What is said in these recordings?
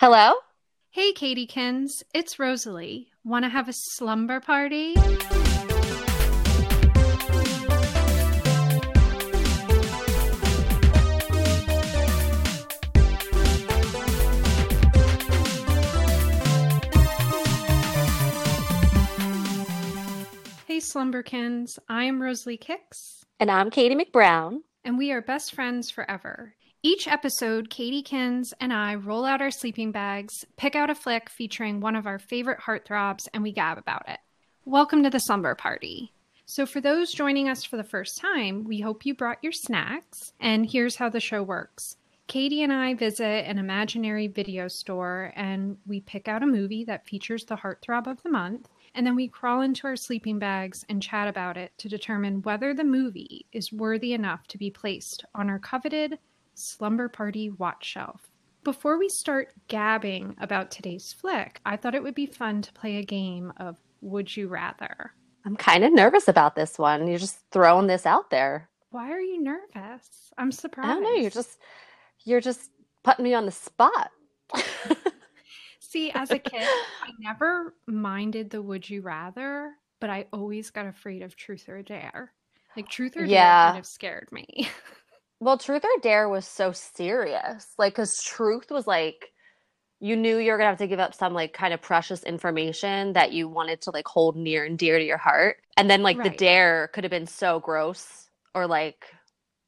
Hello? Hey, Katiekins, it's Rosalie. Want to have a slumber party? Hey, Slumberkins, I am Rosalie Kicks, And I'm Katie McBrown. and we are best friends forever. Each episode, Katie Kins and I roll out our sleeping bags, pick out a flick featuring one of our favorite heartthrobs, and we gab about it. Welcome to the slumber party. So, for those joining us for the first time, we hope you brought your snacks, and here's how the show works. Katie and I visit an imaginary video store and we pick out a movie that features the heartthrob of the month, and then we crawl into our sleeping bags and chat about it to determine whether the movie is worthy enough to be placed on our coveted slumber party watch shelf. Before we start gabbing about today's flick, I thought it would be fun to play a game of Would You Rather? I'm kind of nervous about this one. You're just throwing this out there. Why are you nervous? I'm surprised. I don't know. You're just you're just putting me on the spot. See, as a kid, I never minded the would you rather, but I always got afraid of truth or dare. Like truth or dare Yeah. kind of scared me. well, truth or dare was so serious. Like cuz truth was like you knew you were going to have to give up some like kind of precious information that you wanted to like hold near and dear to your heart. And then like the dare could have been so gross or like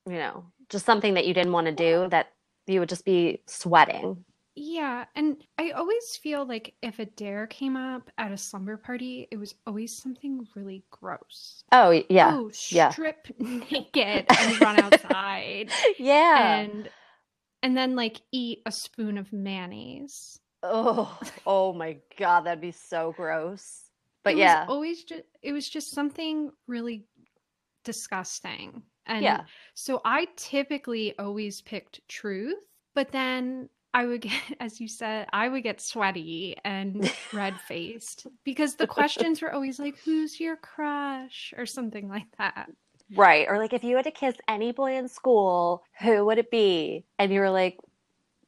you know, just something that you didn't want to do that you would just be sweating. Yeah, and I always feel like if a dare came up at a slumber party, it was always something really gross. Oh, yeah. Oh, yeah. strip naked and run outside Yeah. and and then like eat a spoon of mayonnaise. Oh, oh my God, that'd be so gross. But it yeah, was always just it was just something really disgusting and yeah, so i typically always picked truth but then i would get as you said i would get sweaty and red faced because the questions were always like who's your crush or something like that right. Or like if you had to kiss any boy in school, who would it be? And you were like,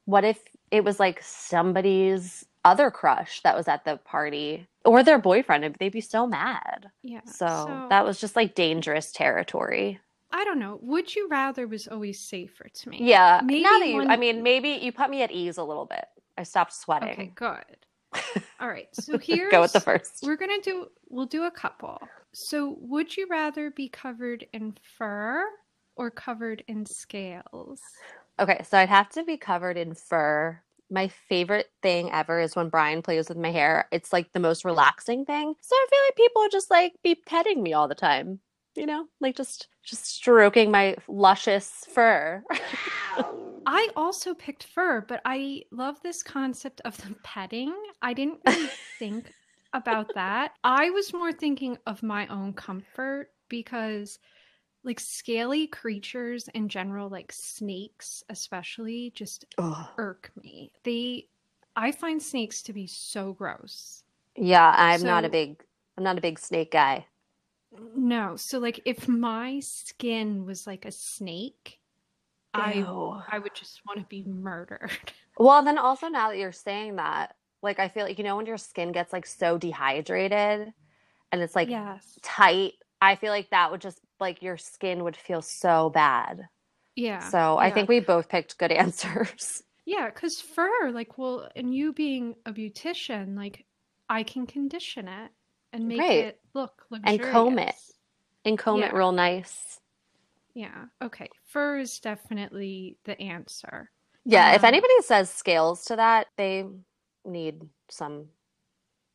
what if it was like somebody's other crush that was at the party or their boyfriend? They'd be so mad. yeah So that was just like dangerous territory. I don't know would you rather was always safer to me Yeah. Maybe now that you, one- I mean, maybe you put me at ease a little bit. I stopped sweating. okay good all right so here's Go with the first. We're gonna do we'll do a couple. So would you rather be covered in fur or covered in scales? Okay, so I'd have to be covered in fur. My favorite thing ever is when Brian plays with my hair. It's like the most relaxing thing. So I feel like people would just like be petting me all the time. You know, like just just stroking my luscious fur. I also picked fur, but I love this concept of the petting. I didn't really think about that. I was more thinking of my own comfort because like scaly creatures in general, like snakes especially, just Ugh. irk me. They I find snakes to be so gross. Yeah, I'm not a big I'm not a big snake guy. No, so like if my skin was like a snake, I Ew. I would just want to be murdered. Well, then also now that you're saying that, like I feel like you know when your skin gets like so dehydrated and it's like yes. tight, I feel like that would just like your skin would feel so bad. Yeah. So I yeah. think we both picked good answers. Yeah, because fur, like, well, and you being a beautician, like, I can condition it and make Right. it look luxurious. And comb it. And comb it real nice. Yeah. Okay. Fur is definitely the answer. Yeah, if Um, anybody says scales to that, they need some,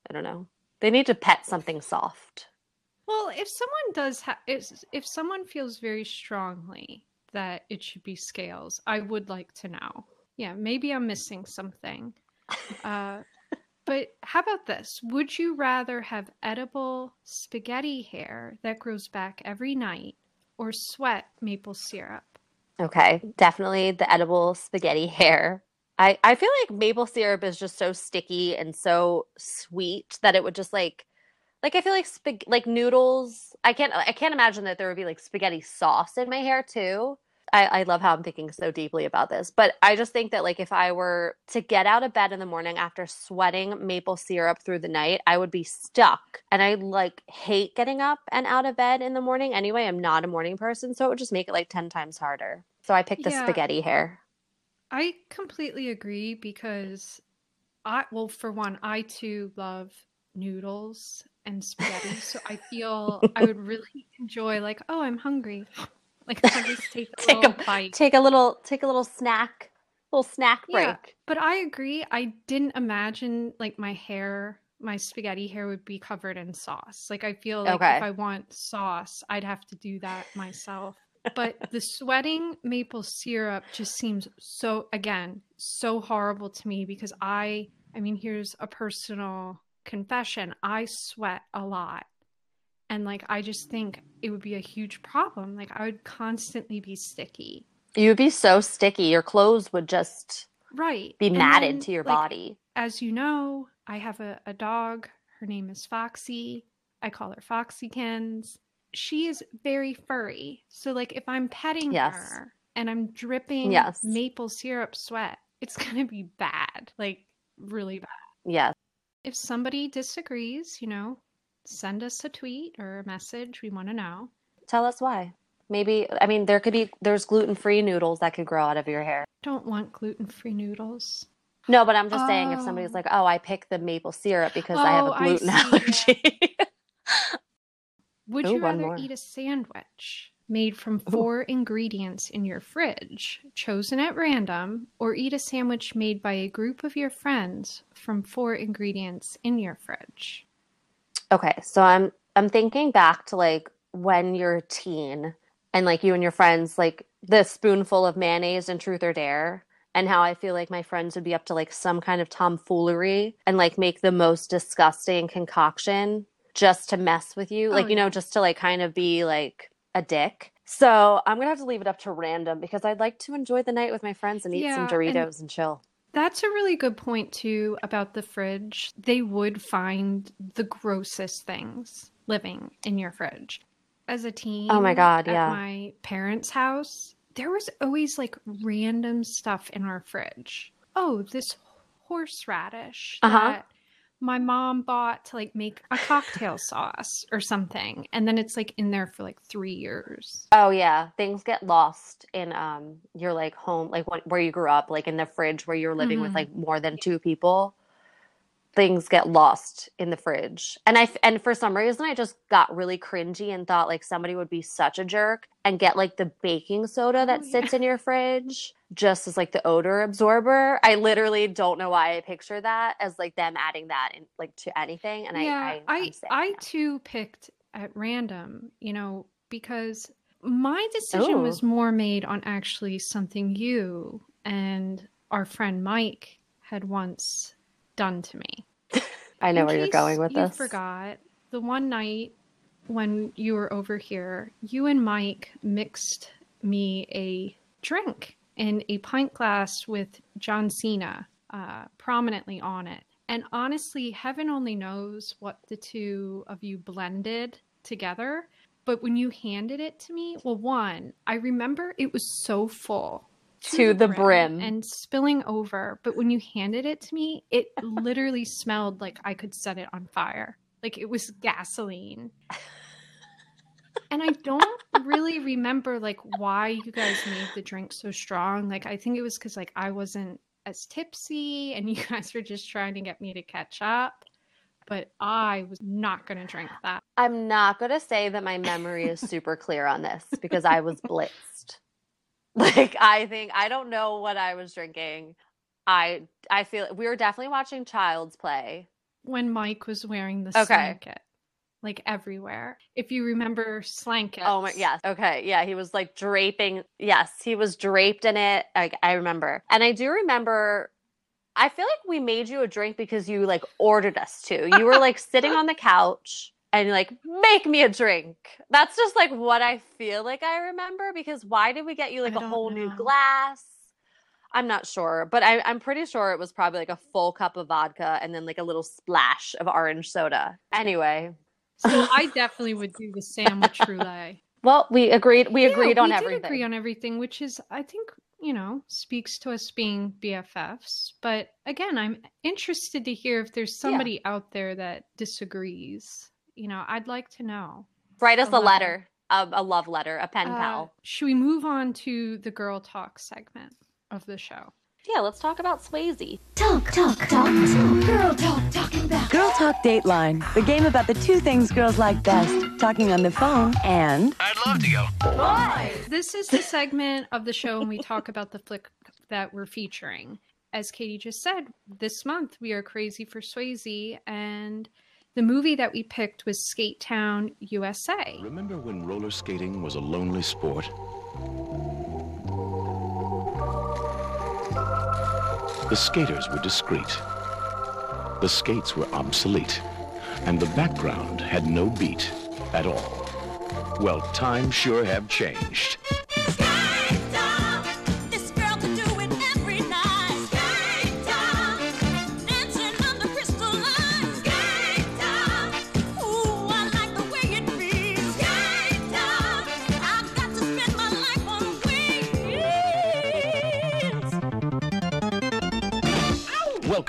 I don't know, they need to pet something soft. Well, if someone does, have, if if someone feels very strongly that it should be scales, I would like to know. Yeah, maybe I'm missing something. Uh, but how about this? Would you rather have edible spaghetti hair that grows back every night, or sweat maple syrup? Okay, definitely the edible spaghetti hair. I, I feel like maple syrup is just so sticky and so sweet that it would just like like I feel like like noodles. I can't I can't imagine that there would be like spaghetti sauce in my hair too. I, I love how I'm thinking so deeply about this, but I just think that like if I were to get out of bed in the morning after sweating maple syrup through the night, I would be stuck. And I like hate getting up and out of bed in the morning anyway. I'm not a morning person, so it would just make it like 10 times harder. So I picked the Yeah. spaghetti hair. I completely agree because I, well, for one, I too love noodles and spaghetti. So I feel I would really enjoy, like, oh, I'm hungry. Like, take a Take a- bite. Take a little take a little snack, little snack break. Yeah. But I agree. I didn't imagine like my hair, my spaghetti hair would be covered in sauce. Like I feel like Okay. if I want sauce, I'd have to do that myself. But the sweating maple syrup just seems so again, so horrible to me because I I mean, here's a personal confession. I sweat a lot. And like I just think it would be a huge problem. Like I would constantly be sticky. You would be so sticky. Your clothes would just Right. be matted then, to your like, body. as you know, I have a, a dog. Her name is Foxy. I call her Foxykins. She is very furry. So, like, if I'm petting Yes. her and I'm dripping Yes. maple syrup sweat, it's going to be bad. Like, really bad. Yes. If somebody disagrees, you know, send us a tweet or a message. We want to know. Tell us why. Maybe I mean there could be there's gluten-free noodles that could grow out of your hair. Don't want gluten free noodles. No, but I'm just saying if somebody's Oh. like, "Oh, I picked the maple syrup because I have a oh, gluten allergy." Would Ooh, you rather more. eat a sandwich made from four ingredients in your fridge, chosen at random, or eat a sandwich made by a group of your friends from four ingredients in your fridge? Okay, so I'm I'm thinking back to like when you're a teen and like you and your friends like the spoonful of mayonnaise and truth or dare and how I feel like my friends would be up to like some kind of tomfoolery and like make the most disgusting concoction just to mess with you. Oh, Like, you know, just to like kind of be like a dick. So I'm gonna have to leave it up to random because I'd like to enjoy the night with my friends and eat some Yeah, and- Doritos and chill. That's a really good point, too, about the fridge. They would find the grossest things living in your fridge. As a teen, Oh my God, at yeah. my parents' house, there was always like random stuff in our fridge. Oh, this horseradish Uh-huh. that my mom bought to like make a cocktail sauce or something. And then it's like in there for like three years. Oh yeah, things get lost in um your like home, like what, where you grew up, like in the fridge where you're living with Mhm. like more than two people. Things get lost in the fridge, and i and for some reason I just got really cringy and thought like somebody would be such a jerk and get like the baking soda that Oh, yeah. sits in your fridge just as like the odor absorber. I literally don't know why I picture that as like them adding that in like to anything, and yeah, I I I I too picked at random, you know, because my decision Ooh. was oh. more made on actually something you and our friend Mike had once done to me. I know In where you're going with you this. forgot, the one night when you were over here, you and Mike mixed me a drink in a pint glass with John Cena uh, prominently on it. And honestly, heaven only knows what the two of you blended together. But when you handed it to me, well, one, I remember it was so full To the brim. and spilling over. But when you handed it to me, it literally smelled like I could set it on fire. Like it was gasoline. And I don't really remember like why you guys made the drink so strong. Like I think it was because like I wasn't as tipsy and you guys were just trying to get me to catch up. But I was not gonna drink that. I'm not going to say that my memory is super clear on this because I was blitzed. Like I think I don't know what I was drinking. I I feel we were definitely watching Child's Play. When Mike was wearing the Okay. Like everywhere. If you remember slankets. Oh my yes. Okay. Yeah, he was like draping. Yes, he was draped in it. I I remember. And I do remember I feel like we made you a drink because you like ordered us to. You were like sitting on the couch and you're like, make me a drink. That's just like what I feel like I remember because why did we get you like I a whole new glass? I'm not sure, but I, I'm pretty sure it was probably like a full cup of vodka and then like a little splash of orange soda. Anyway, So I definitely would do the sandwich roulette. Well, we agreed. We Yeah, agreed on everything. we did everything. agree on everything, which is, I think, you know, speaks to us being BFFs. But again, I'm interested to hear if there's somebody out there that disagrees. You know, I'd like to know. Write us a a letter. letter, a, a love letter, a pen Uh, pal. should we move on to the girl talk segment of the show? Yeah, let's talk about Swayze. Talk, talk, talk, talk. Girl talk, talking back. Girl Talk Dateline, the game about the two things girls like best talking on the phone and I'd love to go. Why? This is the segment of the show when we talk about the flick that we're featuring. As Katie just said, this month we are crazy for Swayze, and the movie that we picked was Skate Town, USA. Remember when roller skating was a lonely sport? The skaters were discreet. The skates were obsolete. And the background had no beat at all. Well, times sure have changed.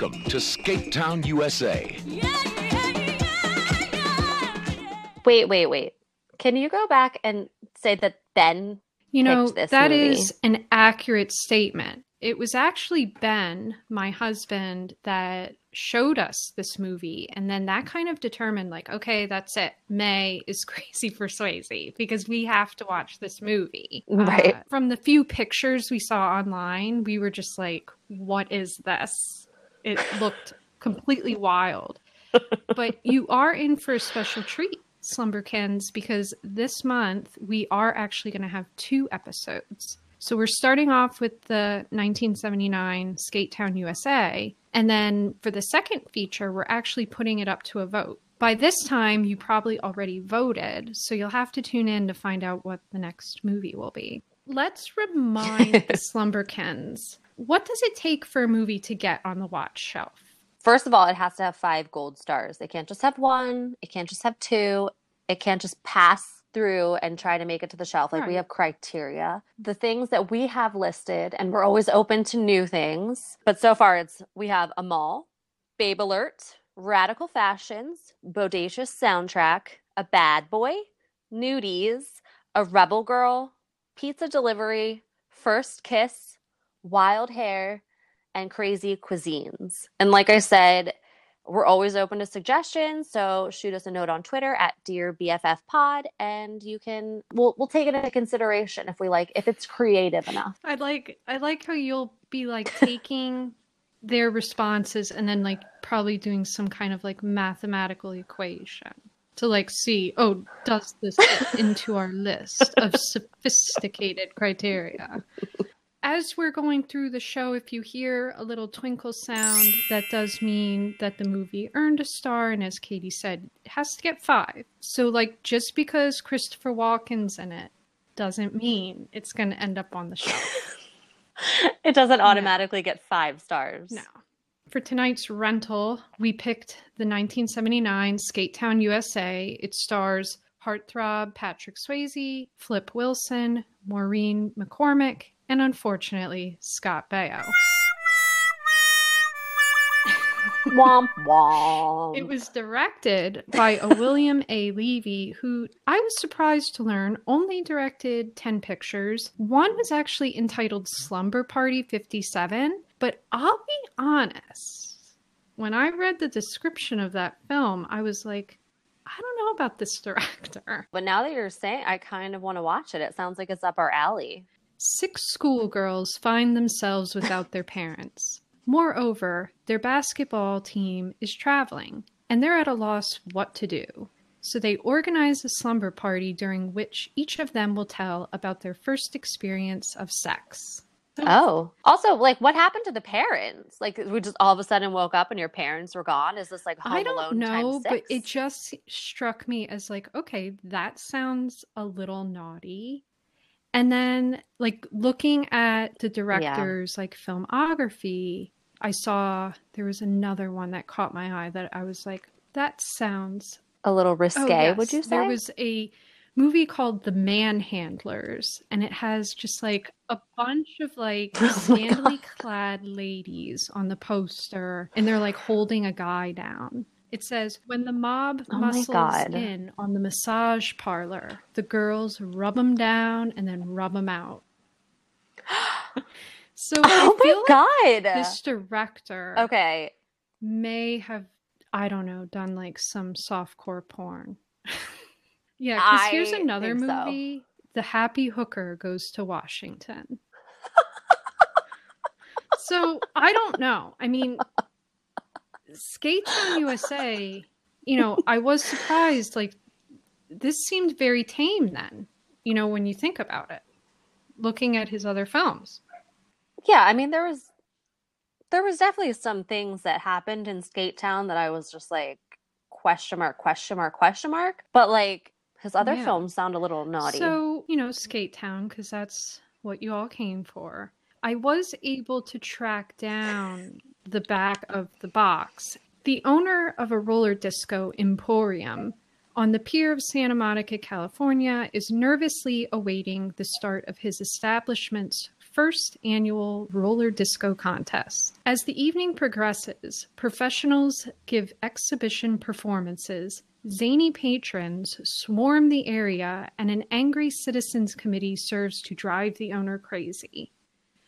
Welcome to Skate Town, USA. Yeah, yeah, yeah, yeah. Wait, wait, wait. Can you go back and say that Ben? You know, picked this that movie. is an accurate statement. It was actually Ben, my husband, that showed us this movie. And then that kind of determined, like, okay, that's it. May is crazy for Swayze because we have to watch this movie. Right. Uh, from the few pictures we saw online, we were just like, what is this? It looked completely wild. but you are in for a special treat, Slumberkins, because this month we are actually going to have two episodes. So we're starting off with the 1979 Skate Town USA, and then for the second feature, we're actually putting it up to a vote. By this time, you probably already voted, so you'll have to tune in to find out what the next movie will be. Let's remind the Slumberkins what does it take for a movie to get on the watch shelf? First of all, it has to have five gold stars. It can't just have one. It can't just have two. It can't just pass through and try to make it to the shelf. Like we have criteria. The things that we have listed, and we're always open to new things. But so far, it's we have a mall, Babe Alert, Radical Fashions, Bodacious Soundtrack, a Bad Boy, Nudies, a Rebel Girl, Pizza Delivery, First Kiss, Wild Hair, and Crazy Cuisines. And like I said, we're always open to suggestions. So shoot us a note on Twitter at Dear BFF Pod, and you can we'll we'll take it into consideration if we like if it's creative enough. I like I like how you'll be like taking their responses and then like probably doing some kind of like mathematical equation to like see, oh, does this fit into our list of sophisticated criteria? As we're going through the show, if you hear a little twinkle sound, that does mean that the movie earned a star, and as Katie said, it has to get five. So, like, just because Christopher Walken's in it doesn't mean it's going to end up on the show. It doesn't automatically get five stars. No. For tonight's rental, we picked the 1979 Skate Town USA. It stars heartthrob Patrick Swayze, Flip Wilson, Maureen McCormick, and unfortunately, Scott Baio. Womp womp. It was directed by a William A. Levy, who I was surprised to learn only directed 10 pictures. One was actually entitled Slumber Party 57, but I'll be honest, when I read the description of that film, I was like, I don't know about this director. But now that you're saying, I kind of want to watch it. It sounds like it's up our alley. Six schoolgirls find themselves without their parents. Moreover, their basketball team is traveling, and they're at a loss what to do. So they organize a slumber party during which each of them will tell about their first experience of sex. Oh, also, like, what happened to the parents? Like, we just all of a sudden woke up and your parents were gone. Is this like Home I don't Alone know, but it just struck me as like, okay, that sounds a little naughty. And then, like, looking at the director's like filmography, I saw there was another one that caught my eye that I was like, that sounds a little oh, risque. Oh, yes. Would you say? There was a movie called The Manhandlers, and it has just like a bunch of like Oh scantily clad ladies on the poster, and they're like holding a guy down. It says, when the mob Oh muscles in on the massage parlor, the girls rub them down and then rub them out. so Oh I feel my like this director Okay. may have I don't know done like some softcore porn. yeah, because here's another think so. movie. The Happy Hooker goes to Washington. so I don't know. I mean, Skate Town USA. You know, I was surprised. Like, this seemed very tame then. You know, when you think about it, looking at his other films. Yeah, I mean there was there was definitely some things that happened in Skate Town that I was just like question mark, question mark, question mark. But like his other Yeah. films sound a little naughty. So, you know, Skate Town, because that's what you all came for. I was able to track down the back of the box. The owner of a roller disco emporium on the pier of Santa Monica, California, is nervously awaiting the start of his establishment's first annual roller disco contest. As the evening progresses, professionals give exhibition performances, zany patrons swarm the area, and an angry citizens committee serves to drive the owner crazy.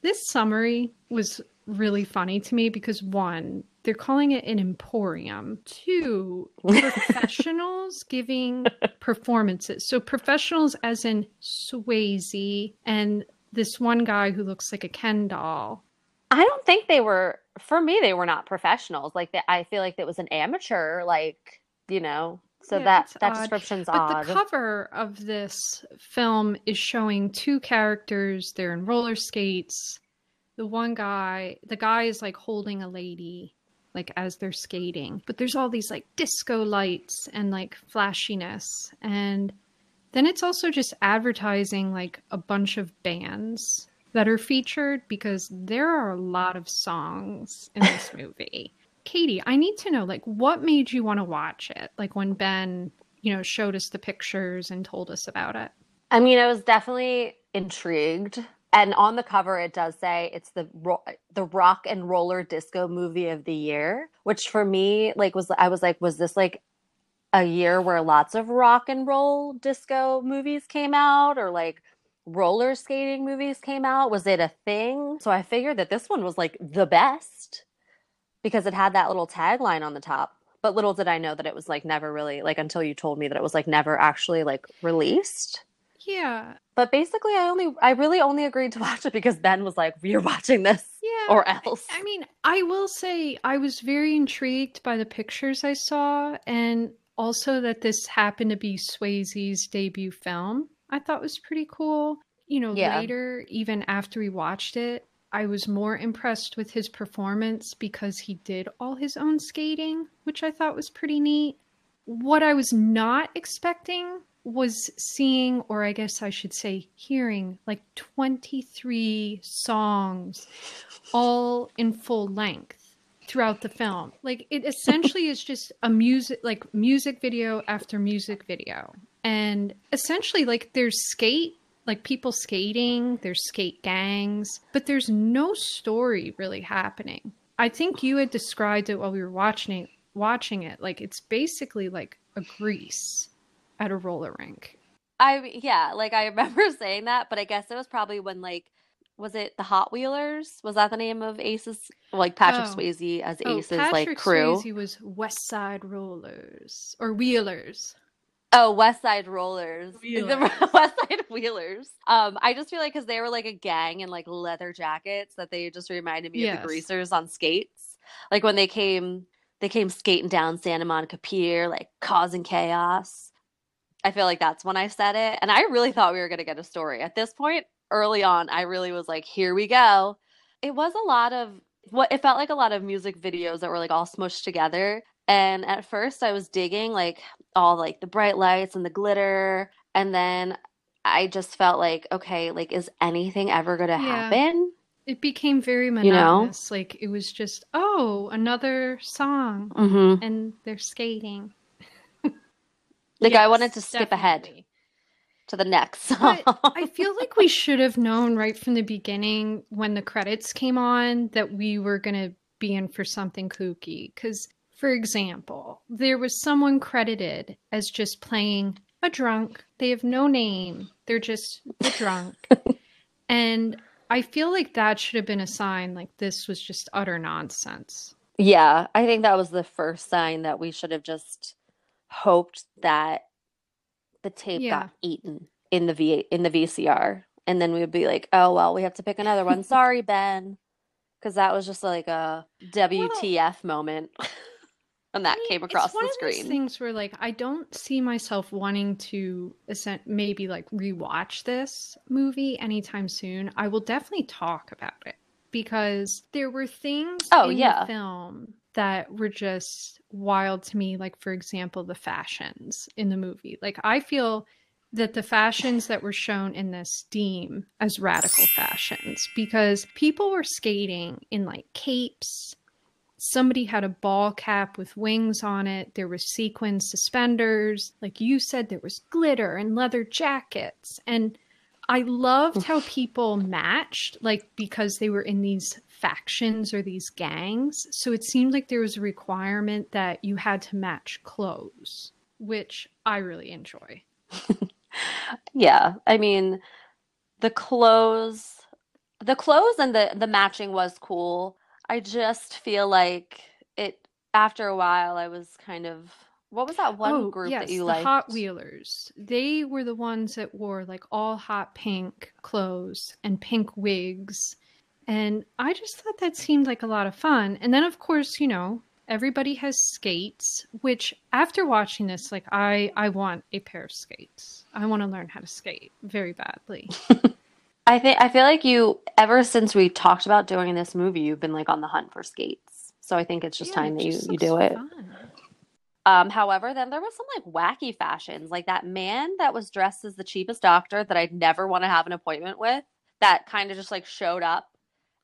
This summary was really funny to me because one, they're calling it an emporium. Two, professionals giving performances. So professionals as in Swayze and this one guy who looks like a Ken doll. I don't think they were for me they were not professionals. Like that I feel like it was an amateur like, you know. So Yeah, that that odd. description's But odd. the cover of this film is showing two characters. They're in roller skates. The one guy, the guy is like holding a lady, like as they're skating. But there's all these like disco lights and like flashiness. And then it's also just advertising like a bunch of bands that are featured because there are a lot of songs in this movie. Katie, I need to know, like, what made you want to watch it? Like when Ben, you know, showed us the pictures and told us about it. I mean, I was definitely intrigued. And on the cover, it does say it's the ro- the rock and roller disco movie of the year, which for me, like, was I was like, was this like a year where lots of rock and roll disco movies came out, or like roller skating movies came out? Was it a thing? So I figured that this one was like the best because it had that little tagline on the top. But little did I know that it was like never really like until you told me that it was like never actually like released. Yeah. But basically, I only, I really only agreed to watch it because Ben was like, "You're watching this, Yeah. or else." I mean, I will say I was very intrigued by the pictures I saw and also that this happened to be Swayze's debut film. I thought was pretty cool. You know, Yeah. later, even after we watched it, I was more impressed with his performance because he did all his own skating, which I thought was pretty neat. What I was not expecting was seeing, or I guess I should say, hearing like 23 songs all in full length throughout the film. Like it essentially is just a music like music video after music video. And essentially like there's skate like people skating, there's skate gangs, but there's no story really happening. I think you had described it while we were watching it, watching it like it's basically like a grease at a roller rink. I yeah, like I remember saying that, but I guess it was probably when like was it the Hot Wheelers? Was that the name of Ace's like Patrick Oh. Swayze as Oh, Ace's Patrick like crew? Swayze was West Side Rollers or Wheelers. Oh, West Side Rollers, Wheelers. the West Side Wheelers. Um, I just feel like because they were like a gang in like leather jackets that they just reminded me of the Greasers on skates. Like when they came, they came skating down Santa Monica Pier, like causing chaos. I feel like that's when I said it, and I really thought we were gonna get a story at this point. Early on, I really was like, "Here we go." It was a lot of what it felt like a lot of music videos that were like all smushed together. And at first, I was digging like all like the bright lights and the glitter, and then I just felt like, okay, like is anything ever going to Yeah. happen? It became very know? monotonous. Like it was just, oh, another song, Mm-hmm. and they're skating. Like I wanted to skip ahead. to the next. I feel like we should have known right from the beginning when the credits came on that we were going to be in for something kooky. Because, for example, there was someone credited as just playing a drunk. They have no name, they're just a drunk. and I feel like that should have been a sign like this was just utter nonsense. Yeah, I think that was the first sign that we should have just hoped that the tape Yeah. got eaten in the V in the VCR, and then we would be like, "Oh well, we have to pick another one. Sorry, Ben," because that was just like a WTF moment and that I mean, came across the screen. things where like I don't see myself wanting to maybe like rewatch this movie anytime soon. I will definitely talk about it because there were things Oh, in yeah. the film that were just wild to me. Like for example, the fashions in the movie. Like I feel that the fashions that were shown in this deem as radical fashions because people were skating in like capes somebody had a ball cap with wings on it there was sequin suspenders like you said there was glitter and leather jackets and i loved how people matched like because they were in these factions or these gangs so it seemed like there was a requirement that you had to match clothes which i really enjoy Yeah, I mean, the clothes, the clothes and the the matching was cool. I just feel like it after a while I was kind of what was that one oh group yes that you the liked? hot wheelers they were the ones that wore like all hot pink clothes and pink wigs and i just thought that seemed like a lot of fun and then of course you know everybody has skates which after watching this like i i want a pair of skates i want to learn how to skate very badly I think I feel like you ever since we talked about doing this movie, you've been like on the hunt for skates. So I think it's just Yeah, time it that you just you do it. fun. Um, however, then there was some like wacky fashions, like that man that was dressed as the cheapest doctor that I'd never want to have an appointment with, that kind of just like showed up,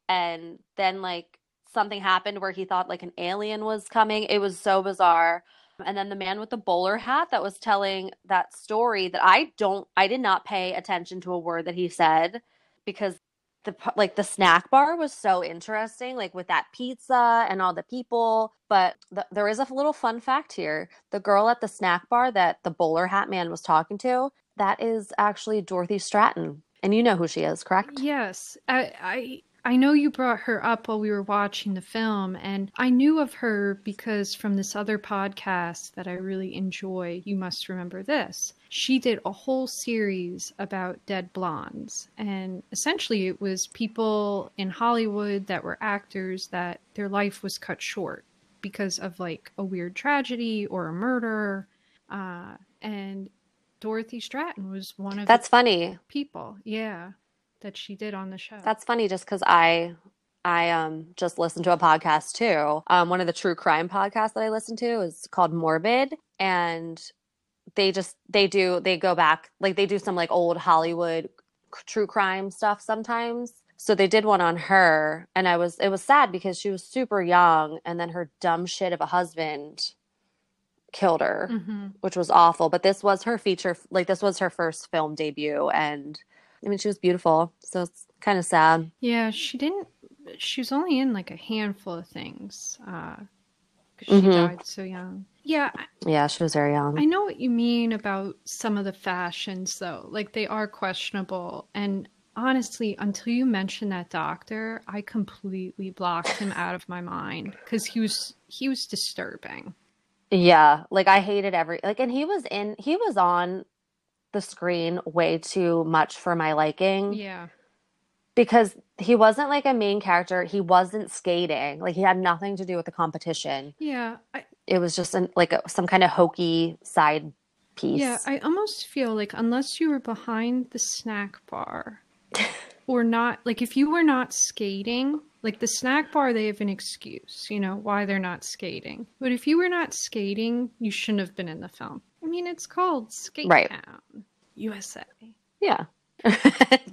and then like something happened where he thought like an alien was coming. It was so bizarre. And then the man with the bowler hat that was telling that story that I don't, I did not pay attention to a word that he said because the like the snack bar was so interesting, like with that pizza and all the people. But th- there is a little fun fact here: the girl at the snack bar that the bowler hat man was talking to, that is actually Dorothy Stratten, and you know who she is, correct? Yes, I, I I know you brought her up while we were watching the film, and I knew of her because from this other podcast that I really enjoy, You Must Remember This. She did a whole series about dead blondes, and essentially it was people in Hollywood that were actors that their life was cut short because of like a weird tragedy or a murder. Uh, and Dorothy Stratten was one of That's funny. people, yeah, that she did on the show. That's funny, just because I. I um just listened to a podcast too. Um, one of the true crime podcasts that I listen to is called Morbid, and they just they do they go back like they do some like old Hollywood true crime stuff sometimes. So they did one on her, and I was it was sad because she was super young, and then her dumb shit of a husband killed her, hmm which was awful. But this was her feature, like this was her first film debut, and I mean she was beautiful, so it's kind of sad. Yeah, she didn't. She was only in like a handful of things because she Mhm. died so young. Yeah, Yeah, she was very young. I know what you mean about some of the fashions, though. Like they are questionable. And honestly, until you mentioned that doctor, I completely blocked him out of my mind because he was he was disturbing. Yeah, like I hated every like and he was in he was on the screen way too much for my liking Yeah, because he wasn't like a main character. He wasn't skating. Like he had nothing to do with the competition. yeah, I, It was just an, like a, some kind of hokey side piece. Yeah, I almost feel like unless you were behind the snack bar or not, like if you were not skating, like the snack bar, they have an excuse, you know, why they're not skating. But if you were not skating, you shouldn't have been in the film. I mean, it's called Skate Right. Town, USA. Yeah.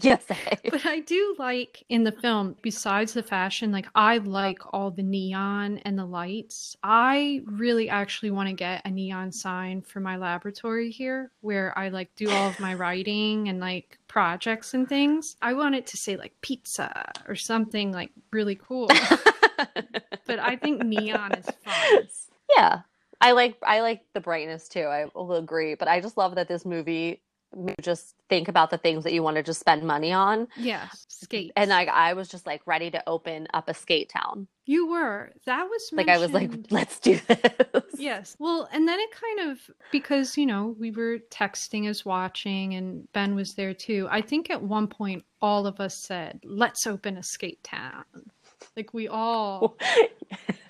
USA. But I do like in the film, besides the fashion, like I like all the neon and the lights. I really actually want to get a neon sign for my laboratory here where I like do all of my writing and like projects and things. I want it to say like pizza or something like really cool. but I think neon is fun. Yeah. I like I like the brightness too. I will agree, but I just love that this movie you just think about the things that you want to just spend money on. Yes, skates. And like I was just like ready to open up a skate town. you were. That was Like I was like, let's do this. Yes. Well, and then it kind of because, you know, we were texting as watching and Ben was there too. I think at one point all of us said, "Let's open a skate town." Like we all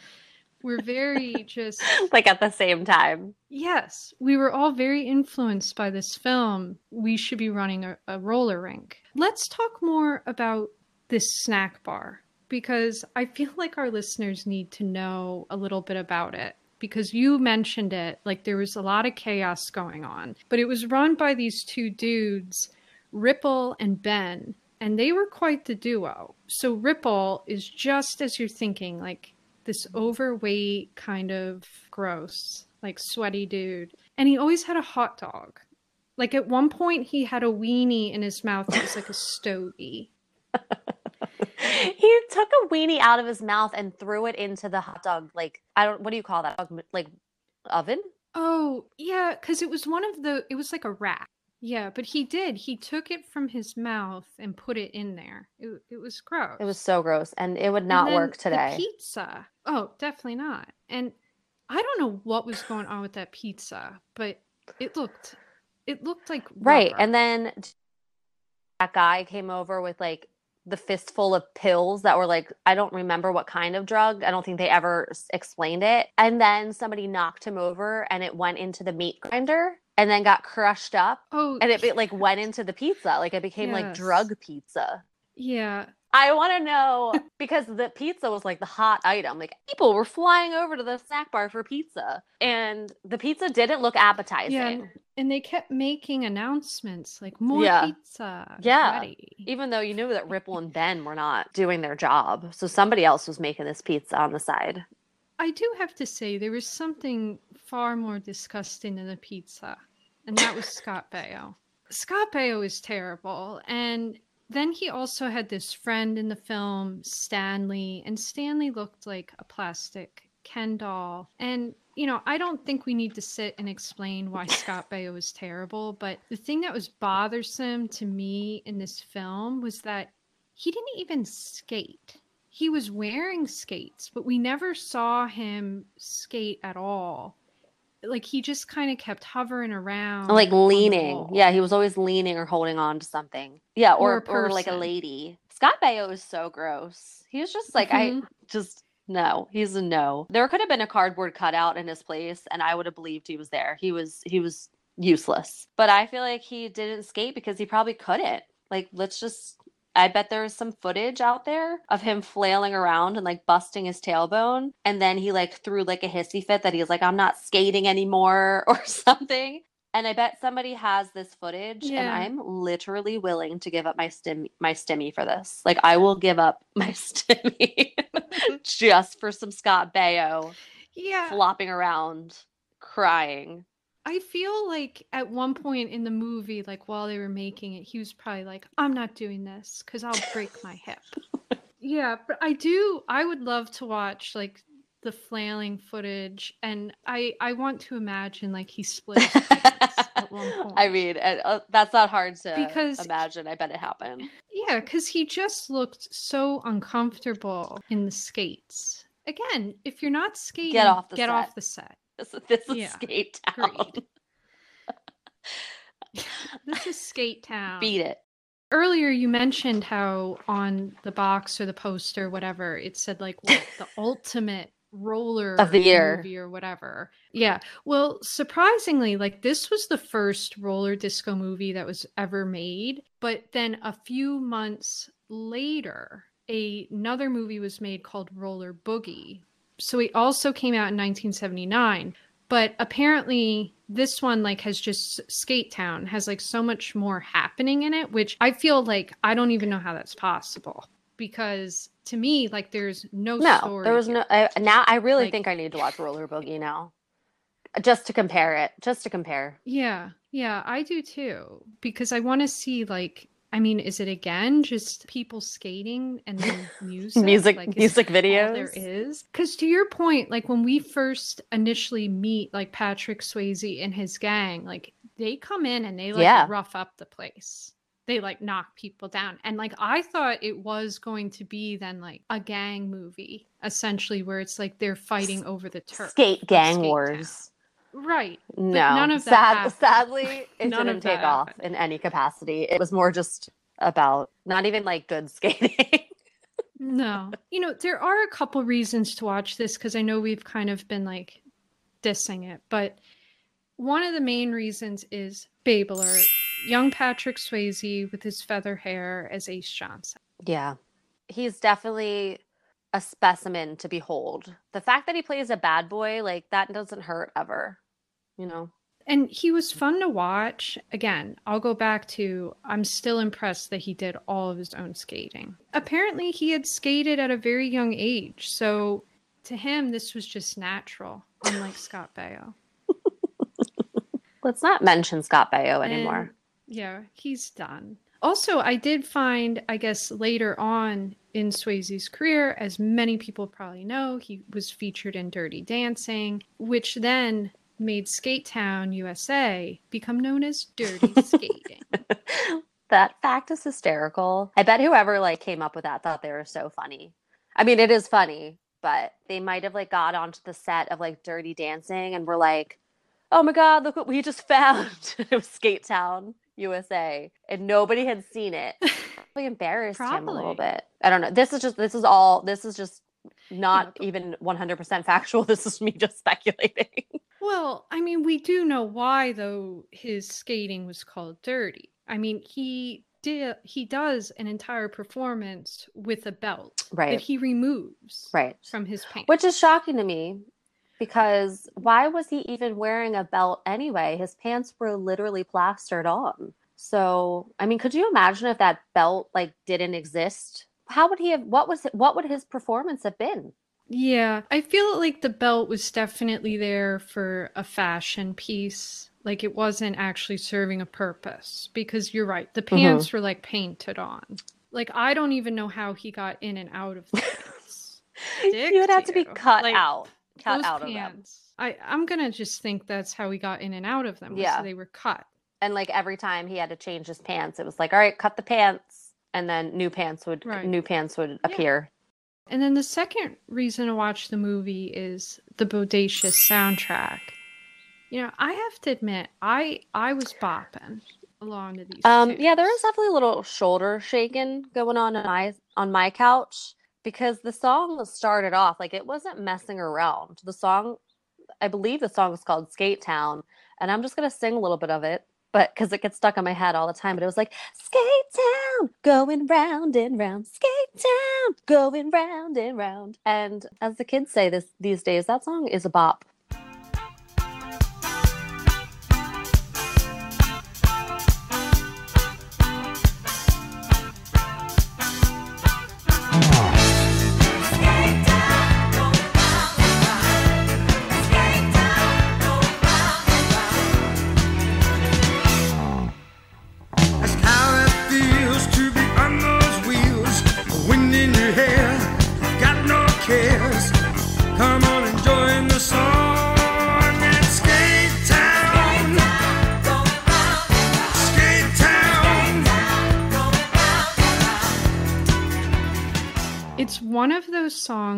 were very just like at the same time. yes, we were all very influenced by this film. We should be running a, a roller rink. Let's talk more about this snack bar because I feel like our listeners need to know a little bit about it. Because you mentioned it, like there was a lot of chaos going on, but it was run by these two dudes, Ripple and Ben, and they were quite the duo. So Ripple is just as you're thinking, like this overweight, kind of gross, like sweaty dude. And he always had a hot dog. Like at one point, he had a weenie in his mouth that was like a stogie. he took a weenie out of his mouth and threw it into the hot dog like I don't what do you call that? Like oven? Oh, yeah, because it was one of the, it was like a wrap. Yeah, but he did. He took it from his mouth and put it in there. It, it was gross. It was so gross and it would not work the today. pizza. Oh, definitely not. And I don't know what was going on with that pizza, but it looked, it looked like Right. And then that guy came over with like the fistful of pills that were like, I don't remember what kind of drug. I don't think they ever explained it. And then somebody knocked him over and it went into the meat grinder and then got crushed up. oh, And it, it like went into the pizza. Like it became like drug pizza. yeah, I want to know because the pizza was like the hot item. Like people were flying over to the snack bar for pizza, and the pizza didn't look appetizing. yeah, and, they kept making announcements like more Yeah. pizza. Yeah. ready." Even though you knew that Ripple and Ben were not doing their job, so somebody else was making this pizza on the side. I do have to say there was something far more disgusting than a pizza, and that was Scott Baio. Scott Baio is terrible, and then he also had this friend in the film, Stanley, and Stanley looked like a plastic Ken doll. And you know, I don't think we need to sit and explain why Scott Baio is terrible, but the thing that was bothersome to me in this film was that he didn't even skate. He was wearing skates, but we never saw him skate at all. Like he just kind of kept hovering around, like leaning. Yeah, he was always leaning or holding on to something. Yeah, Or or or, like a lady. Scott Baio is so gross. He was just like Mhm. I just no. He's a no. There could have been a cardboard cutout in his place, and I would have believed he was there. He was he was useless. But I feel like he didn't skate because he probably couldn't. Like let's just. I bet there's some footage out there of him flailing around and like busting his tailbone. And then he like threw like a hissy fit that he's like, I'm not skating anymore or something. And I bet somebody has this footage, and I'm literally willing to give up my stim my stimmy for this. Like I will give up my stimmy just for some Scott Baio Yeah. flopping around, crying. I feel like at one point in the movie, like while they were making it, he was probably like, I'm not doing this because I'll break my hip. yeah, but I do, I would love to watch like the flailing footage. And I, I want to imagine like he split at one point. I mean, uh, that's not hard to Because- imagine. I bet it happened. Yeah, because he just looked so uncomfortable in the skates. Again, if you're not skating, off the get set. off the set. This, this is Yeah, skate town. This is Skate Town. Beat it. Earlier, you mentioned how on the box or the poster, whatever, it said like what, the ultimate roller Of the year. movie or whatever. Yeah. Well, surprisingly, like this was the first roller disco movie that was ever made. But then a few months later, a, another movie was made called Roller Boogie. So it also came out in 1979. But apparently this one like has just Skate Town has like so much more happening in it, which I feel like I don't even know how that's possible because to me like there's no No, story. there was here. no. I, now I really Like- think I need to watch Roller Boogie now, just to compare it. Just to compare. Yeah, yeah, I do too. Because I want to see like I mean, is it again just people skating and then music? Music- Like, music videos? is. Because to your point, like when we first initially meet like Patrick Swayze and his gang, like they come in and they like Yeah. rough up the place. They like knock people down. And like I thought it was going to be then like a gang movie, essentially, where it's like they're fighting over the turf. Skate gang Skate wars. Right. No, none of that Sad, sadly, it None didn't take off happened. in any capacity. It was more just about not even like good skating. No. You know, there are a couple reasons to watch this because I know we've kind of been like dissing it, but one of the main reasons is Babe Alert, young Patrick Swayze with his feather hair as Ace Johnson. yeah, he's definitely a specimen to behold. The fact that he plays a bad boy, like that, doesn't hurt ever. You know. And he was fun to watch. Again, I'll go back to I'm still impressed that he did all of his own skating. Apparently, he had skated at a very young age. So to him, this was just natural, unlike Scott Baio. Let's not mention Scott Baio anymore. And, yeah, he's done. Also, I did find, I guess, later on in Swayze's career, as many people probably know, he was featured in Dirty Dancing, which then made Skate Town, USA, become known as Dirty Skating. that fact is hysterical. I bet whoever like came up with that thought they were so funny. I mean, it is funny, but they might have like got onto the set of like Dirty Dancing and were like, "Oh my god, look what we just found!" it was Skate Town, USA, and nobody had seen it. Probably embarrassed him a little bit. I don't know. This is just this is all. This is just not even 100% factual. This is me just speculating. Well, I mean, we do know why, though, his skating was called Dirty. I mean, he did he does an entire performance with a belt Right. that he removes right. from his pants. Which is shocking to me because why was he even wearing a belt anyway? His pants were literally plastered on. So, I mean, could you imagine if that belt like didn't exist? How would he have what was what would his performance have been? Yeah, I feel like the belt was definitely there for a fashion piece. Like it wasn't actually serving a purpose because you're right. The mm-hmm. pants were like painted on. Like I don't even know how he got in and out of the pants. You would have to be cut Like, out. Cut out of them. pants. I I'm gonna just think that's how he got in and out of them. Yeah. they were cut. And like every time he had to change his pants, it was like, all right, cut the pants. And then new pants would Right. new pants would appear. And then the second reason to watch the movie is the bodacious soundtrack. You know, I have to admit, I I was bopping along to these. Um, yeah, there was definitely a little shoulder shaking going on on my on my couch because the song started off like it wasn't messing around. The song, I believe the song is called Skate Town, and I'm just gonna sing a little bit of it, but because it gets stuck on my head all the time. But it was like Skate Town, going round and round, Skate Town, going round and round. And as the kids say this these days, that song is a bop.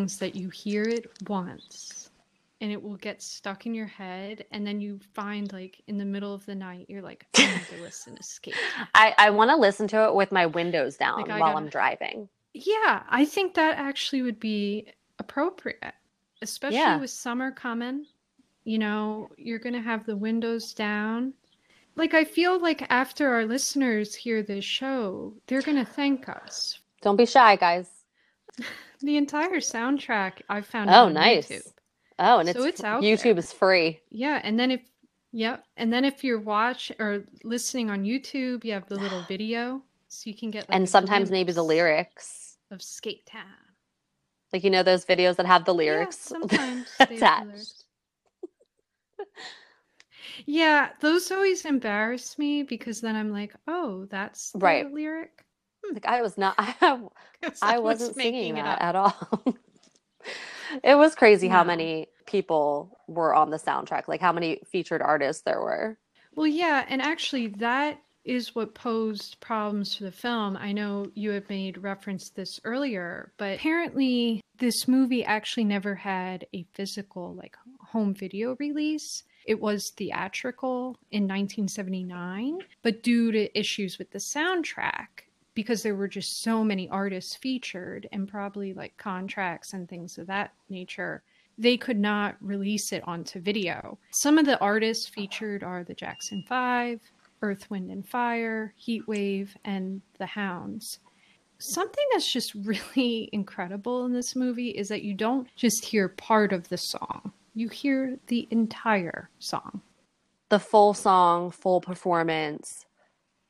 Songs that you hear it once and it will get stuck in your head and then you find like in the middle of the night you're like I need to listen to Skate. I, I want to listen to it with my windows down Like, while gotta- I'm driving. Yeah, I think that actually would be appropriate, especially Yeah. with summer coming. You know, you're to have the windows down. Like, I feel like after our listeners hear this show, they're to thank us. Don't be shy, guys. The entire soundtrack I found Oh, on nice. YouTube. Oh, and So it's, it's out YouTube there. is free. Yeah, and then if yep, and then if you're watch or listening on YouTube, you have the little video, so you can get like and sometimes maybe the lyrics. of Skate Town. Like you know those videos that have the Yeah, lyrics sometimes they have the attached. lyrics. Yeah, those always embarrass me because then I'm like, oh, that's the Right. lyric. Hmm, like I was not I, I was wasn't singing that at all. it was crazy how many people were on the soundtrack, like how many featured artists there were. Well, yeah, and actually, that is what posed problems for the film. I know you had made reference to this earlier, but apparently, this movie actually never had a physical, like, home video release. It was theatrical in 1979, but due to issues with the soundtrack, because there were just so many artists featured and probably like contracts and things of that nature, they could not release it onto video. Some of the artists featured are the Jackson Five, Earth, Wind, and Fire, Heatwave, and the Hounds. Something that's just really incredible in this movie is that you don't just hear part of the song, you hear the entire song. The full song, full performance,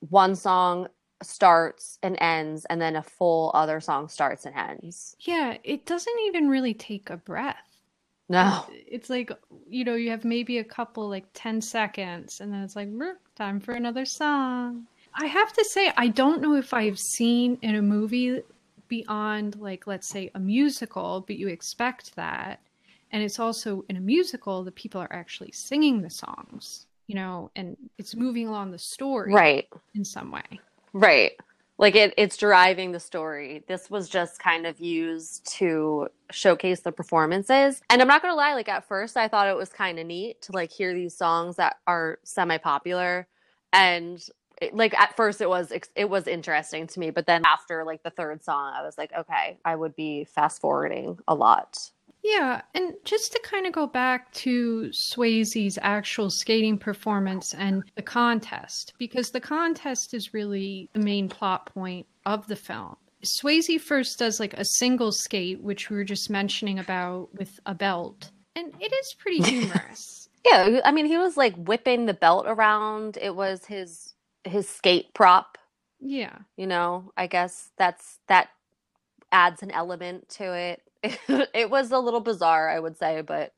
one song starts and ends, and then a full other song starts and ends. Yeah, it doesn't even really take a breath. No. It's like, you know, you have maybe a couple, like 10 seconds, and then it's like, time for another song. I have to say, I don't know if I've seen in a movie beyond, like, let's say a musical, but you expect that. And it's also in a musical that people are actually singing the songs, you know, and it's moving along the story Right. in some way. Right. Like it, it's driving the story. This was just kind of used to showcase the performances. And I'm not gonna lie, like at first I thought it was kind of neat to like hear these songs that are semi-popular. And it, like at first it was it was interesting to me, but then after like the third song, I was like, okay, I would be fast forwarding a lot. Yeah, and just to kind of go back to Swayze's actual skating performance and the contest, because the contest is really the main plot point of the film. Swayze first does like a single skate, which we were just mentioning about with a belt, and it is pretty humorous. Yeah, I mean, he was like whipping the belt around. It was his his skate prop yeah. you know i guess that's that adds an element to it it was a little bizarre i would say but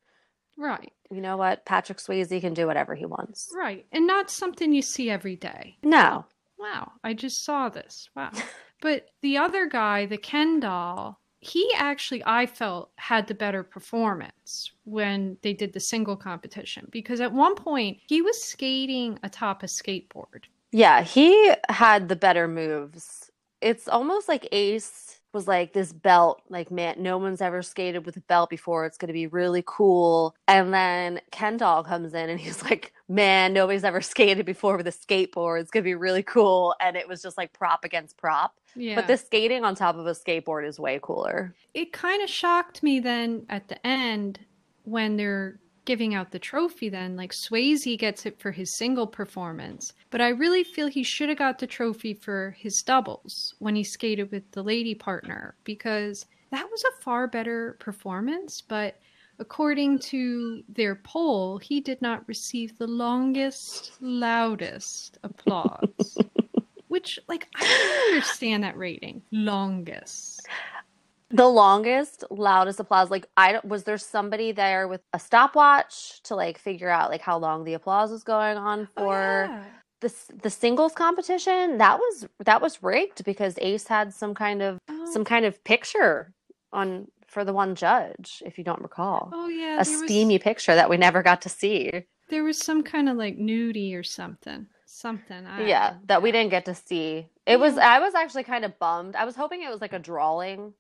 Right, you know what patrick swayze can do whatever he wants right. And not something you see every day. no Wow, I just saw this. Wow. but the other guy, the Ken doll, he actually, I felt, had the better performance when they did the single competition because at one point he was skating atop a skateboard. yeah he had the better moves it's almost like ace was like this belt like man no one's ever skated with a belt before. It's going to be really cool. And then ken doll comes in and he's like man nobody's ever skated before with a skateboard. It's going to be really cool. And it was just like prop against prop. Yeah. But the skating on top of a skateboard is way cooler. it kind of shocked me then at the end when they're giving out the trophy then like Swayze gets it for his single performance. But I really feel he should have got the trophy for his doubles when he skated with the lady partner because that was a far better performance. But according to their poll he did not receive the longest loudest applause. Which like I don't understand that rating. Longest The longest, loudest applause. Like, I was there somebody there with a stopwatch to like figure out like how long the applause was going on Oh, for yeah. the the singles competition? That was that was rigged because Ace had some kind of Oh. some kind of picture on for the one judge, if you don't recall, Oh yeah, a there was, steamy picture that we never got to see. there was some kind of like nudie or something, something. I, Yeah, that we didn't get to see. It was I was actually kind of bummed. I was hoping it was like a drawing.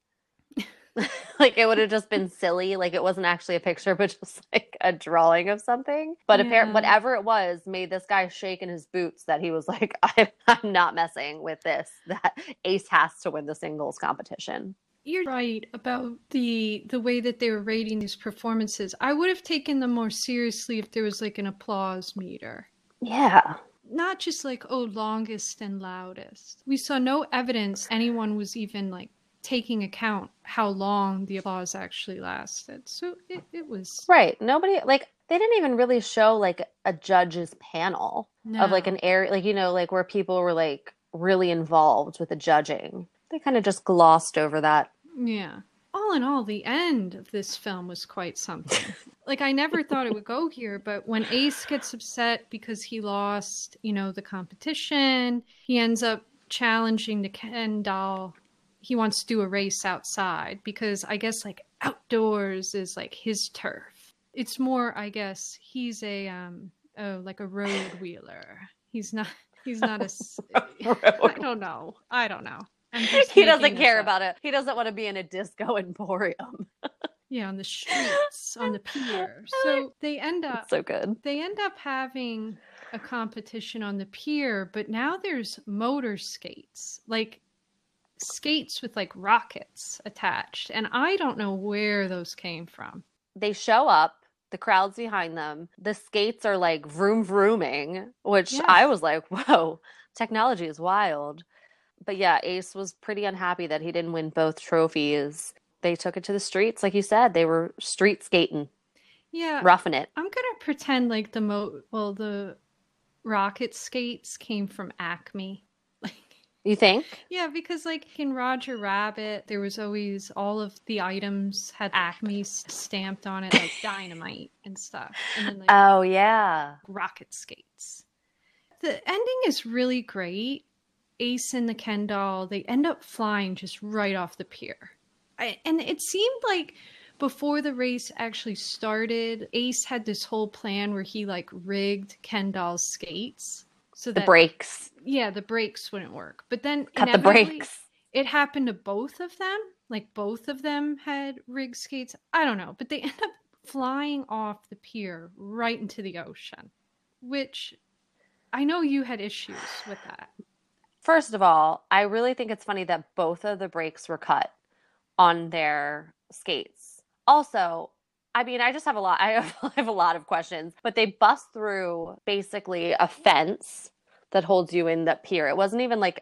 like it would have just been silly, like it wasn't actually a picture, but just like a drawing of something. But Yeah. apparently, whatever it was, made this guy shake in his boots that he was like, I'm, I'm not messing with this. That Ace has to win the singles competition. You're right about the the way that they were rating these performances. I would have taken them more seriously if there was like an applause meter. Yeah. Not just like, oh, longest and loudest. We saw no evidence anyone was even like taking account how long the applause actually lasted. So it, it was Right. Nobody like they didn't even really show like a judge's panel of like an area like you know like where people were like really involved with the judging. They kind of just glossed over that. Yeah. All in all, the end of this film was quite something. like, I never thought it would go here, but when Ace gets upset because he lost, you know, the competition, he ends up challenging the Ken doll. He wants to do a race outside because I guess, like, outdoors is like his turf. It's more, I guess, he's a, um, oh, like a road wheeler. He's not, he's not a. I don't know. I don't know. He doesn't care up. about it. He doesn't want to be in a disco emporium. Yeah, on the streets, on the pier. So they end up so good. they end up having a competition on the pier, but now there's motor skates. Like skates with like rockets attached. And I don't know where those came from. They show up, the crowd's behind them. The skates are like vroom vrooming, which Yes. I was like, whoa, technology is wild. But yeah, Ace was pretty unhappy that he didn't win both trophies. They took it to the streets, like you said. They were street skating, Yeah. roughing it. I'm gonna pretend like the mo well the rocket skates came from Acme. You think? Yeah, because like in Roger Rabbit, there was always all of the items had Acme stamped on it, like dynamite and stuff, and then like Oh, yeah. rocket skates. The ending is really great. Ace and the Ken doll, they end up flying just right off the pier. I, and it seemed like before the race actually started, Ace had this whole plan where he like rigged Ken doll's skates so The that brakes. yeah, the brakes wouldn't work. But then Cut the brakes. It happened to both of them. Like both of them had rig skates. I don't know, but they end up flying off the pier right into the ocean, which I know you had issues with that. First of all, I really think it's funny that both of the brakes were cut on their skates. Also, I mean, I just have a lot. I have, I have a lot of questions, but they bust through basically a fence that holds you in the pier. It wasn't even like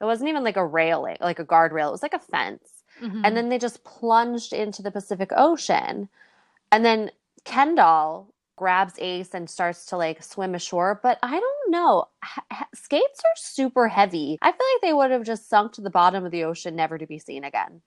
it wasn't even like a railing, like a guardrail. It was like a fence, Mhm. and then they just plunged into the Pacific Ocean, and then Ken doll grabs Ace and starts to like swim ashore. But I don't know. H- skates are super heavy. I feel like they would have just sunk to the bottom of the ocean, never to be seen again.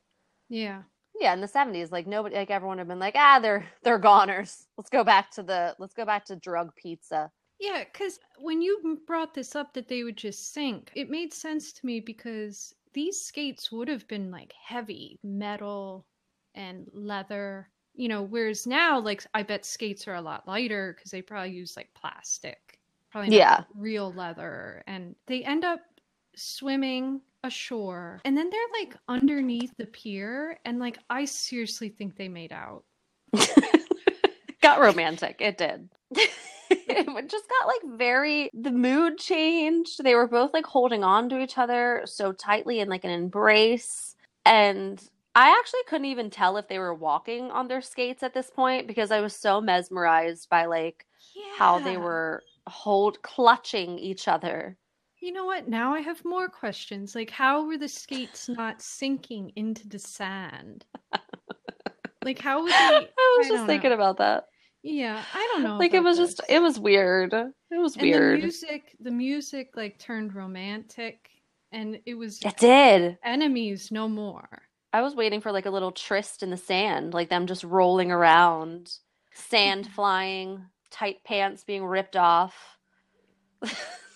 yeah. Yeah, in the seventies, like nobody, like everyone had been like, ah, they're they're goners. Let's go back to the let's go back to drug pizza. Yeah, because when you brought this up that they would just sink, it made sense to me because these skates would have been like heavy metal and leather, you know, whereas now, like, I bet skates are a lot lighter because they probably use like plastic, probably not Yeah. real leather. And they end up swimming ashore and then they're like underneath the pier and like I seriously think they made out. got romantic. It did. it just got like very the mood changed. They were both like holding on to each other so tightly in like an embrace. And I actually couldn't even tell if they were walking on their skates at this point because I was so mesmerized by like how they were hold clutching each other. You know what? Now I have more questions. Like, how were the skates not sinking into the sand? Like, how would they? I was I just thinking know. about that. Yeah, I don't know. Like it was just it was weird. It was And weird. the music, the music, like turned romantic, and it was It did. enemies no more. I was waiting for like a little tryst in the sand, like them just rolling around, sand flying, tight pants being ripped off.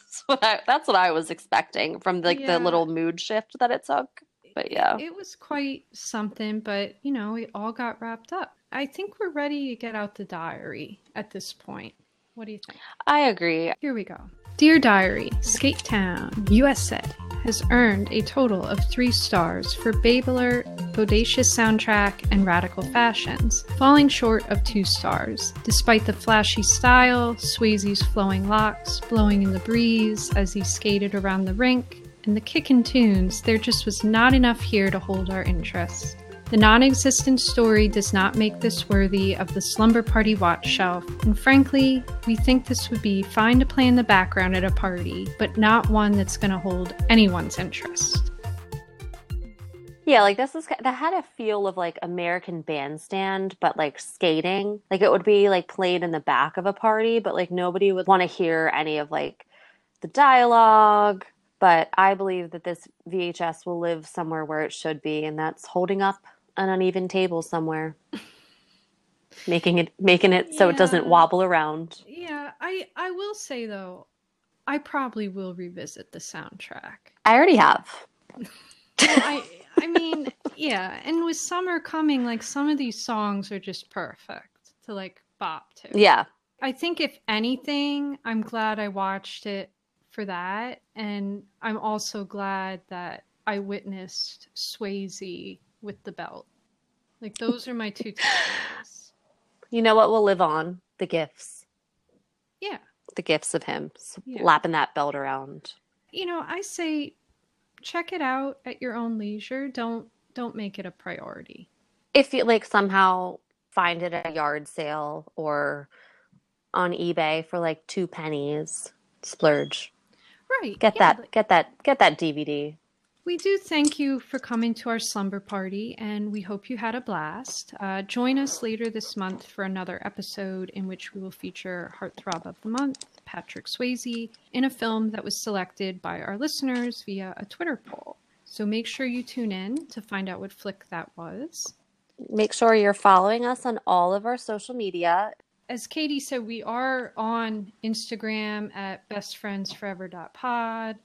that's, what I, that's what I was expecting from like Yeah. the little mood shift that it took. But yeah. It was quite something, but you know, it all got wrapped up. I think we're ready to get out the diary at this point. What do you think? I agree. Here we go. Dear Diary, Skate Town, USA has earned a total of three stars for Babe Alert, Bodacious Soundtrack, and Radical Fashions, falling short of two stars. Despite the flashy style, Swayze's flowing locks blowing in the breeze as he skated around the rink, and the kickin' tunes, there just was not enough here to hold our interest. The non existent story does not make this worthy of the Slumber Party watch shelf, and frankly, we think this would be fine to play in the background at a party, but not one that's going to hold anyone's interest. Yeah, like this is that had a feel of like American Bandstand, but like skating. Like it would be like played in the back of a party, but like nobody would want to hear any of like the dialogue. But I believe that this VHS will live somewhere where it should be, and that's holding up an uneven table somewhere, making it making it so it doesn't wobble around. Yeah, I I will say though, I probably will revisit the soundtrack. I already have. I I mean, yeah, and with summer coming, like some of these songs are just perfect to like bop to. Yeah. I think if anything, I'm glad I watched it for that, and I'm also glad that I witnessed Swayze with the belt. Like those are my two takeaways. You know what will live on? The gifts. Yeah. The gifts of him Yeah. lapping that belt around. you know i say check it out at your own leisure don't don't make it a priority if you like somehow find it at a yard sale or on eBay for like two pennies, splurge. right Get yeah, that, get that, get that DVD. We do thank you for coming to our slumber party and we hope you had a blast uh, join us later this month for another episode in which we will feature heartthrob of the month patrick swayze in a film that was selected by our listeners via a twitter poll so make sure you tune in to find out what flick that was Make sure you're following us on all of our social media. as Katie said, we are on Instagram at bestfriendsforever.pod.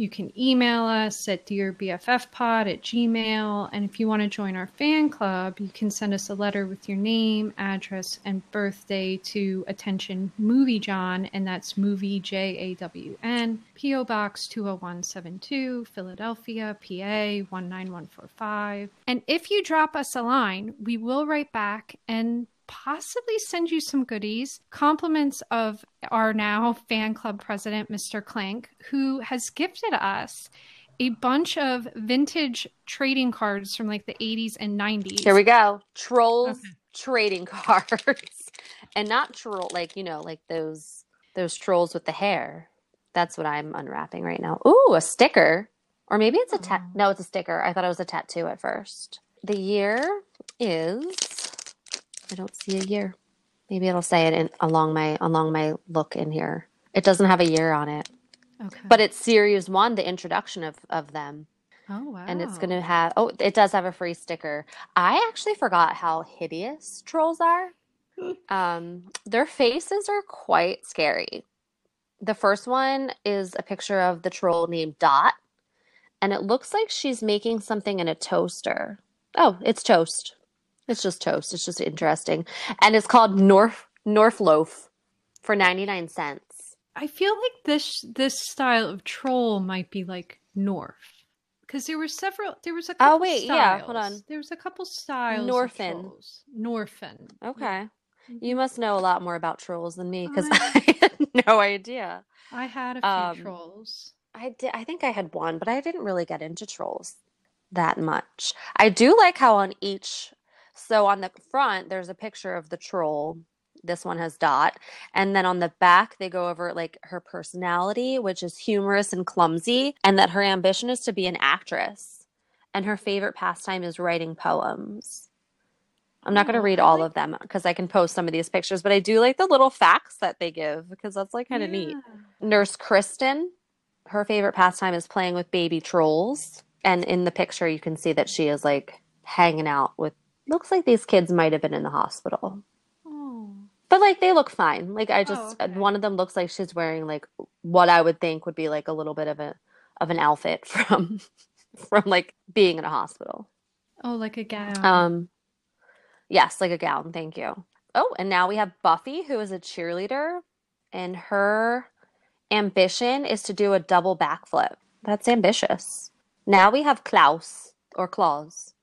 You can email us at dearbffpod at gmail. And if you want to join our fan club, you can send us a letter with your name, address, and birthday to Attention Movie Jawn, and that's Movie J A W N, P.O. Box 20172, Philadelphia, PA 19145. And if you drop us a line, we will write back and possibly send you some goodies. Compliments of our now fan club president, Mr. Clank, who has gifted us a bunch of vintage trading cards from like the 80s and 90s. Here we go. Trolls Okay. trading cards. and not troll like, you know, like those those trolls with the hair. That's what I'm unwrapping right now. Ooh, a sticker. Or maybe it's a tat Oh. no, it's a sticker. I thought it was a tattoo at first. The year is I don't see a year. Maybe it'll say it in, along my along my look in here. It doesn't have a year on it, Okay. but it's series one, the introduction of of them, oh wow. and it's going to have. Oh, it does have a free sticker. I actually forgot how hideous trolls are. Um, their faces are quite scary. The first one is a picture of the troll named Dot, and it looks like she's making something in a toaster. Oh, it's toast. It's just toast. It's just interesting. And it's called North North Loaf for 99 cents. I feel like this this style of troll might be like North. Because there were several there was a couple Oh, wait, yeah, hold on. There was a couple styles Norfin. Norfin. Okay. You must know a lot more about trolls than me because I- I had no idea. I had a few Um, trolls. I did I think I had one, but I didn't really get into trolls that much. I do like how on each so on the front there's a picture of the troll. This one has Dot. And then on the back they go over like her personality, which is humorous and clumsy, and that her ambition is to be an actress. And her favorite pastime is writing poems. I'm not going to read all of them because I can post some of these pictures, but I do like the little facts that they give because that's like kind of neat. Nurse Kristen, her favorite pastime is playing with baby trolls. And in the picture, you can see that she is like hanging out with, looks like these kids might have been in the hospital. Oh. But like they look fine. Like I Oh, just, okay. one of them looks like she's wearing like what I would think would be like a little bit of a, of an outfit from, from like being in a hospital. Oh, like a gown. Um, yes, like a gown. Thank you. Oh, and now we have Buffy, who is a cheerleader, and her ambition is to do a double backflip. That's ambitious. Now we have Klaus or Claus.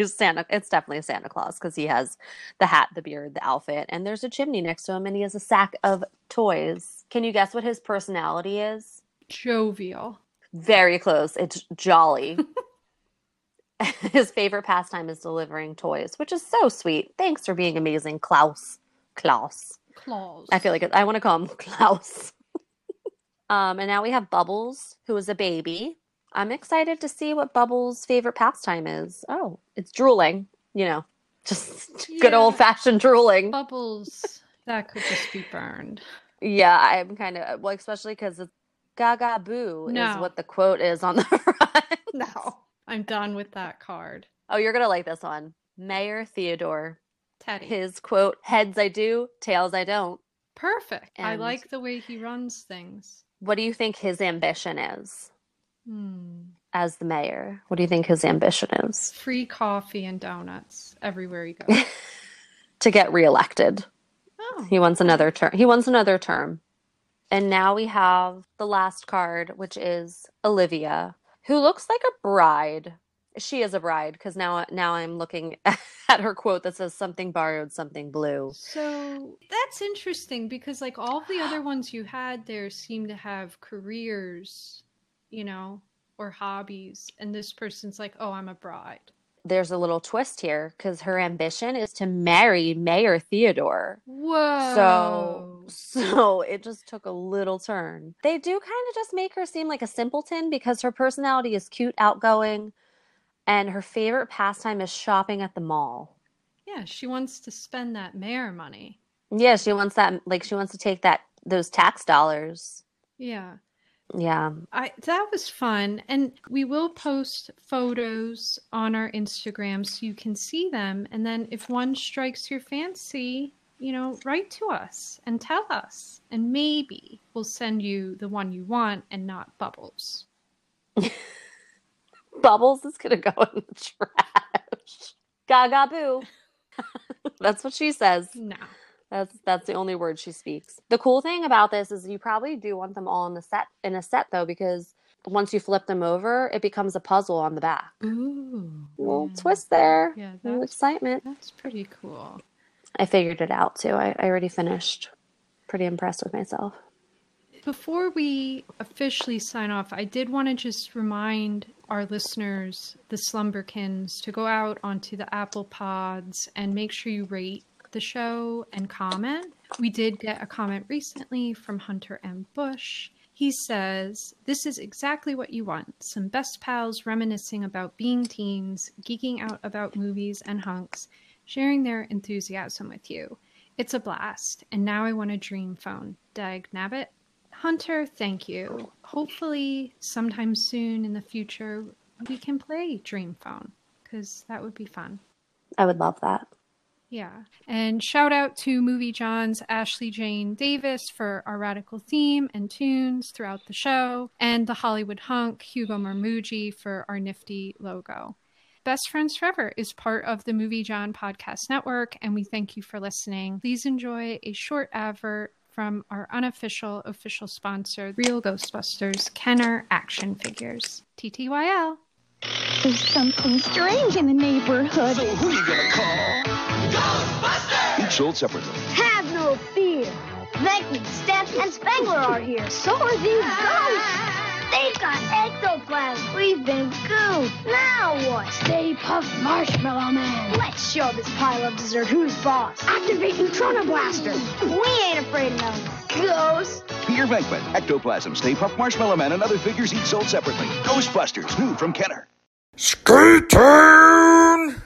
He's Santa. It's definitely Santa Claus because he has the hat, the beard, the outfit, and there's a chimney next to him, and he has a sack of toys. Can you guess what his personality is? Jovial. Very close. It's jolly. His favorite pastime is delivering toys, which is so sweet. Thanks for being amazing, Klaus. Klaus. Klaus. I feel like it, I want to call him Klaus. um, and now we have Bubbles, who is a baby, I'm excited to see what Bubbles' favorite pastime is. Oh, it's drooling. You know, just good old fashioned drooling. Bubbles that could just be burned. Yeah, I'm kind of well, especially because it's Gaga Boo is what the quote is on the front. No, I'm done with that card. Oh, you're gonna like this one. Mayor Theodore. Teddy. His quote: "Heads I do, tails I don't." Perfect. I like the way he runs things. What do you think his ambition is Hmm. as the mayor? What do you think his ambition is? Free coffee and donuts everywhere he goes. To get reelected. Oh, He wants another term. He wants another term. And now we have the last card, which is Olivia, who looks like a bride. She is a bride because now now I'm looking at her quote that says something borrowed, something blue. So that's interesting because, like, all the other ones you had there seem to have careers, you know, or hobbies. And this person's like, oh, I'm a bride. There's a little twist here because her ambition is to marry Mayor Theodore. Whoa. So so it just took a little turn. They do kind of just make her seem like a simpleton because her personality is cute, outgoing, and her favorite pastime is shopping at the mall. yeah, she wants to spend that mayor money. Yeah, she wants that like she wants to take that those tax dollars. Yeah. Yeah. I that was fun and we will post photos on our Instagram so you can see them and then if one strikes your fancy, you know, write to us and tell us and maybe we'll send you the one you want and not bubbles. Bubbles is gonna go in the trash. Gaga boo. That's what she says. No. That's that's the only word she speaks. The cool thing about this is you probably do want them all in the set in a set though, because once you flip them over, it becomes a puzzle on the back. Ooh. little yeah. twist there. Yeah, little that's- excitement. That's pretty cool. I figured it out too. I, I already finished. Pretty impressed with myself. Before we officially sign off, I did want to just remind our listeners, the Slumberkins, to go out onto the Apple Pods and make sure you rate the show and comment. We did get a comment recently from Hunter M. Bush. He says, This is exactly what you want. Some best pals reminiscing about being teens, geeking out about movies and hunks, sharing their enthusiasm with you. It's a blast, and now I want a dream phone. Dag nabbit. Hunter, thank you. Hopefully, sometime soon in the future, we can play Dream Phone because that would be fun. I would love that. Yeah. And shout out to Movie Jawn's Ashley Jane Davis for our radical theme and tunes throughout the show, and the Hollywood hunk Hugo Marmuji for our nifty logo. Best Friends Forever is part of the Movie John podcast network, and we thank you for listening. Please enjoy a short advert from our unofficial official sponsor, Real Ghostbusters Kenner Action Figures. TTYL. There's something strange in the neighborhood. So who you gonna call? Each sold separately. Have no fear. Becky, Steph, and Spengler are here. So are these ghosts. They've got ectoplasm. We've been gooped. Now what? Stay Puft Marshmallow Man. Let's show this pile of dessert who's boss. Activate Neutrona Blaster. We ain't afraid of no ghosts. Peter Venkman, Ectoplasm, Stay Puft Marshmallow Man, and other figures each sold separately. Ghostbusters, new from Kenner. Skate Town!